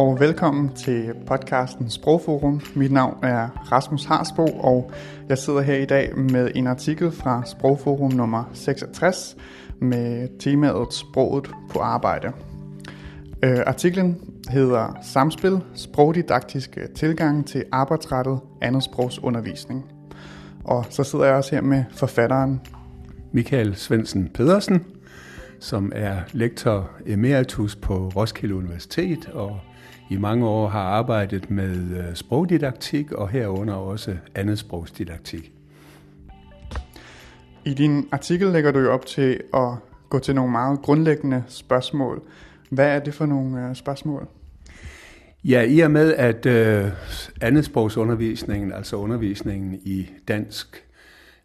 og velkommen til podcasten Sprogforum. Mit navn er Rasmus Harsbo, og jeg sidder her i dag med en artikel fra Sprogforum nummer 66 med temaet Sproget på arbejde. Øh, artiklen hedder Samspil, sprogdidaktiske øh, tilgang til arbejdsrettet andetsprogsundervisning. Og så sidder jeg også her med forfatteren Michael Svendsen Pedersen, som er lektor emeritus på Roskilde Universitet og i mange år har arbejdet med øh, sprogdidaktik og herunder også andet sprogsdidaktik. I din artikel lægger du jo op til at gå til nogle meget grundlæggende spørgsmål. Hvad er det for nogle øh, spørgsmål? Ja, i og med at øh, andetsprogsundervisningen, altså undervisningen i dansk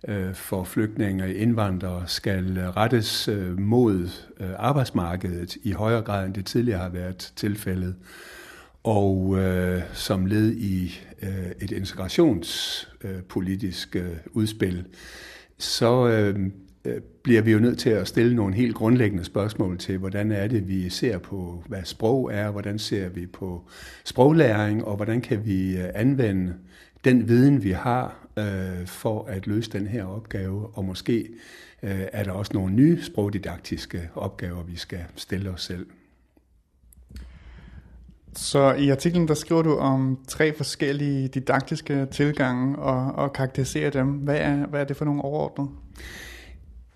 øh, for flygtninge og indvandrere, skal rettes øh, mod øh, arbejdsmarkedet i højere grad end det tidligere har været tilfældet. Og øh, som led i øh, et integrationspolitisk øh, udspil, så øh, øh, bliver vi jo nødt til at stille nogle helt grundlæggende spørgsmål til, hvordan er det, vi ser på, hvad sprog er, hvordan ser vi på sproglæring, og hvordan kan vi øh, anvende den viden, vi har, øh, for at løse den her opgave, og måske øh, er der også nogle nye sprogdidaktiske opgaver, vi skal stille os selv. Så i artiklen der skriver du om tre forskellige didaktiske tilgange og, og karakteriserer dem. Hvad er, hvad er det for nogle overordnede?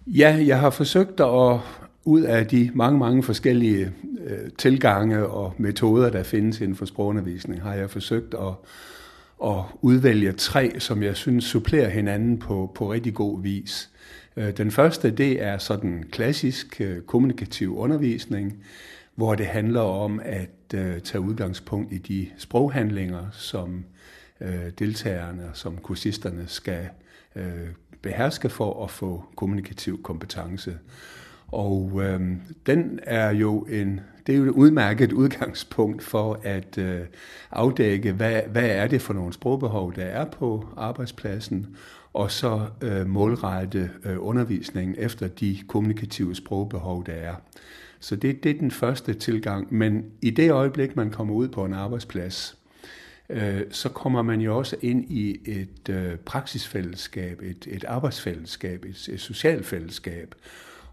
Ja, jeg har forsøgt at ud af de mange, mange forskellige øh, tilgange og metoder, der findes inden for sprogundervisning, har jeg forsøgt at, at udvælge tre, som jeg synes supplerer hinanden på, på rigtig god vis. Øh, den første, det er sådan klassisk øh, kommunikativ undervisning, hvor det handler om at øh, tage udgangspunkt i de sproghandlinger, som øh, deltagerne, som kursisterne skal øh, beherske for at få kommunikativ kompetence. Og øh, den er jo en, det er jo et udmærket udgangspunkt for at øh, afdække, hvad, hvad er det for nogle sprogbehov, der er på arbejdspladsen, og så øh, målrette øh, undervisningen efter de kommunikative sprogbehov, der er. Så det, det er den første tilgang. Men i det øjeblik, man kommer ud på en arbejdsplads, øh, så kommer man jo også ind i et øh, praksisfællesskab, et, et arbejdsfællesskab, et, et socialt fællesskab.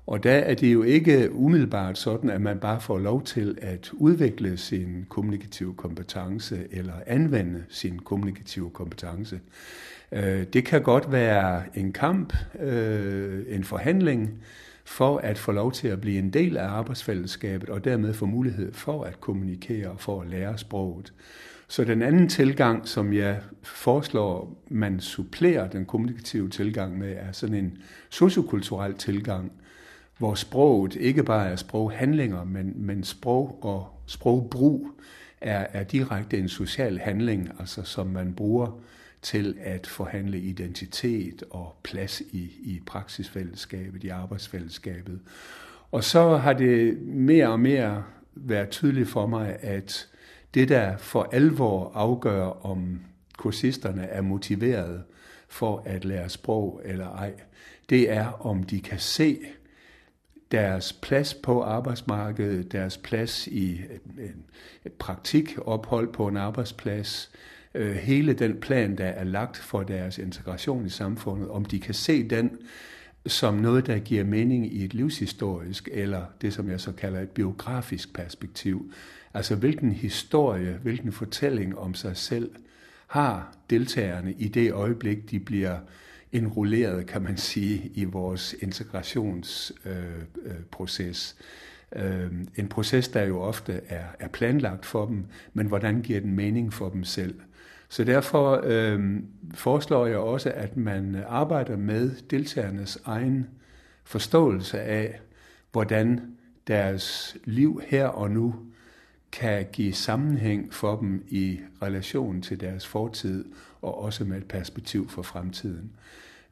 Og der er det jo ikke umiddelbart sådan, at man bare får lov til at udvikle sin kommunikative kompetence eller anvende sin kommunikative kompetence. Øh, det kan godt være en kamp, øh, en forhandling, for at få lov til at blive en del af arbejdsfællesskabet, og dermed få mulighed for at kommunikere og for at lære sproget. Så den anden tilgang, som jeg foreslår, man supplerer den kommunikative tilgang med, er sådan en sociokulturel tilgang, hvor sproget ikke bare er sproghandlinger, men, men sprog og sprogbrug er, er direkte en social handling, altså som man bruger til at forhandle identitet og plads i, i praksisfællesskabet, i arbejdsfællesskabet. Og så har det mere og mere været tydeligt for mig, at det, der for alvor afgør, om kursisterne er motiveret for at lære sprog eller ej, det er, om de kan se deres plads på arbejdsmarkedet, deres plads i et, et praktikophold på en arbejdsplads, øh, hele den plan, der er lagt for deres integration i samfundet, om de kan se den som noget, der giver mening i et livshistorisk, eller det, som jeg så kalder et biografisk perspektiv. Altså hvilken historie, hvilken fortælling om sig selv har deltagerne i det øjeblik, de bliver indrulleret, kan man sige, i vores integrationsproces. Øh, øh, øh, en proces, der jo ofte er, er planlagt for dem, men hvordan giver den mening for dem selv? Så derfor øh, foreslår jeg også, at man arbejder med deltagernes egen forståelse af, hvordan deres liv her og nu kan give sammenhæng for dem i relation til deres fortid og også med et perspektiv for fremtiden.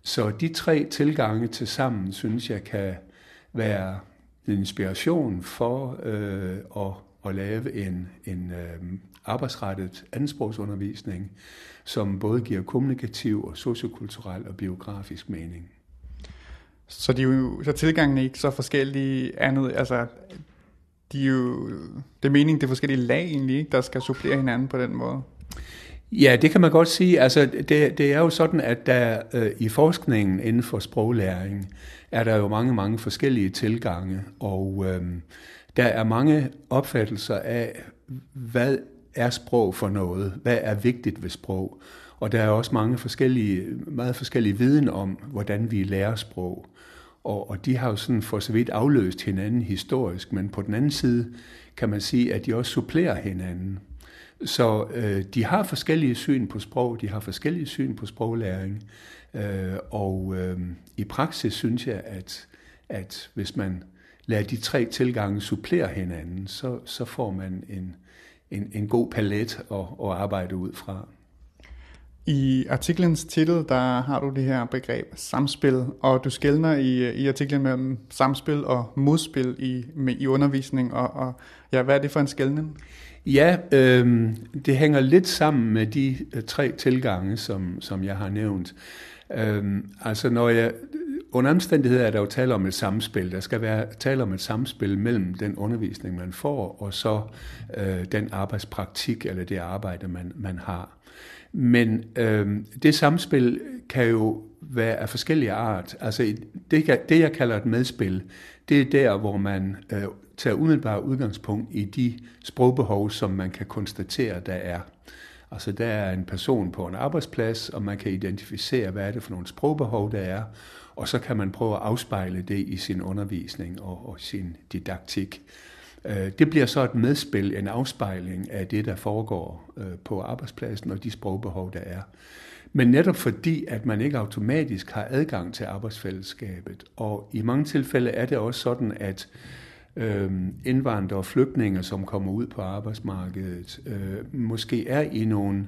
Så de tre tilgange til sammen, synes jeg, kan være en inspiration for øh, at, at lave en, en øh, arbejdsrettet ansprogsundervisning, som både giver kommunikativ og sociokulturel og biografisk mening. Så, de, så tilgangen er ikke så forskellige andet, altså de er jo, det er meningen, det er forskellige lag egentlig, ikke, der skal supplere hinanden på den måde. Ja, det kan man godt sige. Altså, det, det er jo sådan, at der øh, i forskningen inden for sproglæring er der jo mange, mange forskellige tilgange, og øh, der er mange opfattelser af, hvad er sprog for noget? Hvad er vigtigt ved sprog? Og der er også mange forskellige, meget forskellige viden om, hvordan vi lærer sprog. Og, og de har jo sådan for så vidt afløst hinanden historisk, men på den anden side kan man sige, at de også supplerer hinanden. Så øh, de har forskellige syn på sprog, de har forskellige syn på sproglæring, øh, og øh, i praksis synes jeg, at, at hvis man lader de tre tilgange supplere hinanden, så, så får man en, en, en god palet at, at arbejde ud fra. I artiklens titel, der har du det her begreb samspil, og du skældner i, i artiklen mellem samspil og modspil i, med, i undervisning, og, og ja, hvad er det for en skældning? Ja, øh, det hænger lidt sammen med de øh, tre tilgange, som, som jeg har nævnt. Øh, altså når jeg, under omstændigheder er der jo tale om et samspil. Der skal være tale om et samspil mellem den undervisning, man får, og så øh, den arbejdspraktik eller det arbejde, man, man har. Men øh, det samspil kan jo være af forskellige art. Altså det, det jeg kalder et medspil, det er der, hvor man øh, tager umiddelbart udgangspunkt i de sprogbehov, som man kan konstatere, der er. Altså der er en person på en arbejdsplads, og man kan identificere, hvad er det for nogle sprogbehov, der er, og så kan man prøve at afspejle det i sin undervisning og, og sin didaktik. Øh, det bliver så et medspil, en afspejling af det, der foregår øh, på arbejdspladsen og de sprogbehov, der er. Men netop fordi, at man ikke automatisk har adgang til arbejdsfællesskabet, og i mange tilfælde er det også sådan, at øh, indvandrere og flygtninge, som kommer ud på arbejdsmarkedet, øh, måske er i nogle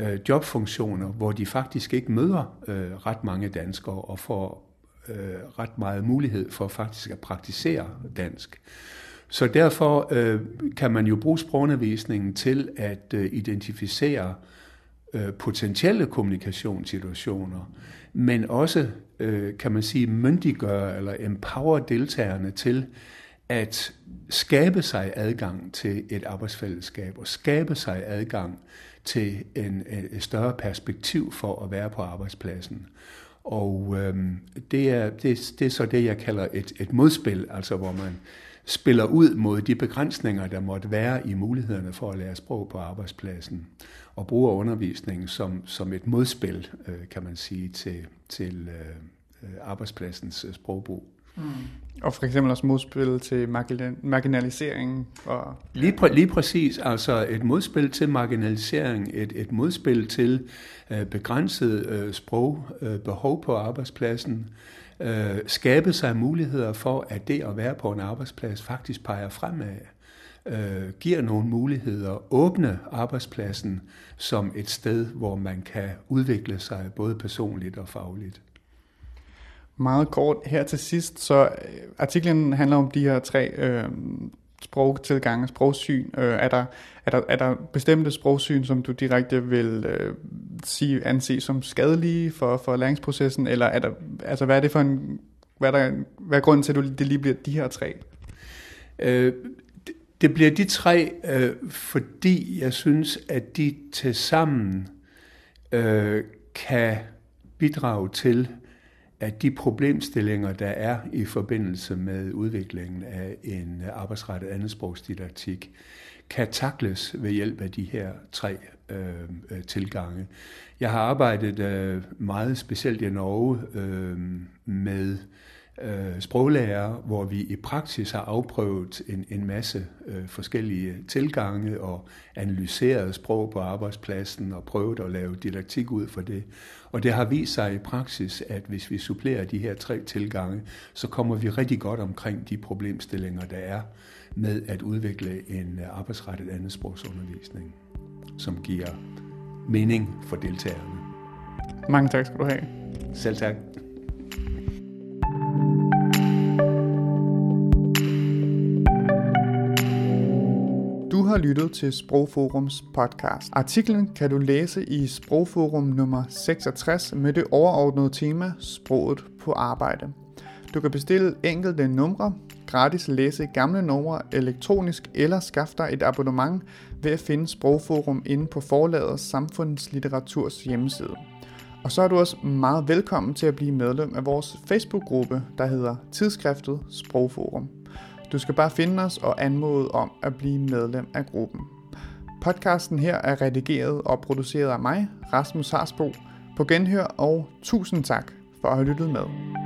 øh, jobfunktioner, hvor de faktisk ikke møder øh, ret mange danskere og får øh, ret meget mulighed for faktisk at praktisere dansk. Så derfor øh, kan man jo bruge sprogundervisningen til at øh, identificere øh, potentielle kommunikationssituationer, men også, øh, kan man sige, myndiggøre eller empower deltagerne til at skabe sig adgang til et arbejdsfællesskab og skabe sig adgang til en, et større perspektiv for at være på arbejdspladsen. Og øhm, det, er, det, det er så det, jeg kalder et, et modspil, altså hvor man spiller ud mod de begrænsninger, der måtte være i mulighederne for at lære sprog på arbejdspladsen, og bruger undervisningen som, som et modspil, øh, kan man sige, til, til øh, øh arbejdspladsens øh, sprogbrug. Mm. Og for eksempel også modspil til marginalisering? Og, lige, præ, lige præcis, altså et modspil til marginalisering, et, et modspil til øh, begrænset øh, sprogbehov øh, på arbejdspladsen, øh, skabe sig muligheder for, at det at være på en arbejdsplads faktisk peger fremad, øh, giver nogle muligheder, åbne arbejdspladsen som et sted, hvor man kan udvikle sig både personligt og fagligt. Meget kort her til sidst, så øh, artiklen handler om de her tre øh, sprogtilgange, sprogsyn. Øh, er, der, er, der, er der bestemte sprogsyn, som du direkte vil øh, sige anse som skadelige for, for læringsprocessen, eller er der, altså, hvad er det for en, hvad er, der, hvad er grunden til, at det lige bliver de her tre? Øh, det bliver de tre, øh, fordi jeg synes, at de til sammen øh, kan bidrage til, at de problemstillinger, der er i forbindelse med udviklingen af en arbejdsrettet andetsprogsdidaktik, kan takles ved hjælp af de her tre øh, øh, tilgange. Jeg har arbejdet øh, meget specielt i Norge øh, med øh, sproglærer, hvor vi i praksis har afprøvet en, en masse øh, forskellige tilgange og analyseret sprog på arbejdspladsen og prøvet at lave didaktik ud for det. Og det har vist sig i praksis, at hvis vi supplerer de her tre tilgange, så kommer vi rigtig godt omkring de problemstillinger, der er med at udvikle en arbejdsrettet andetsprogsundervisning, som giver mening for deltagerne. Mange tak skal du have. Selv tak. Har lyttet til Sprogforums podcast. Artiklen kan du læse i Sprogforum nummer 66 med det overordnede tema Sproget på arbejde. Du kan bestille enkelte numre gratis læse gamle numre elektronisk eller skaffe dig et abonnement ved at finde Sprogforum inde på forlaget Samfundslitteratur's hjemmeside. Og så er du også meget velkommen til at blive medlem af vores Facebook-gruppe, der hedder Tidsskriftet Sprogforum. Du skal bare finde os og anmode om at blive medlem af gruppen. Podcasten her er redigeret og produceret af mig, Rasmus Harsbo, på genhør og tusind tak for at have lyttet med.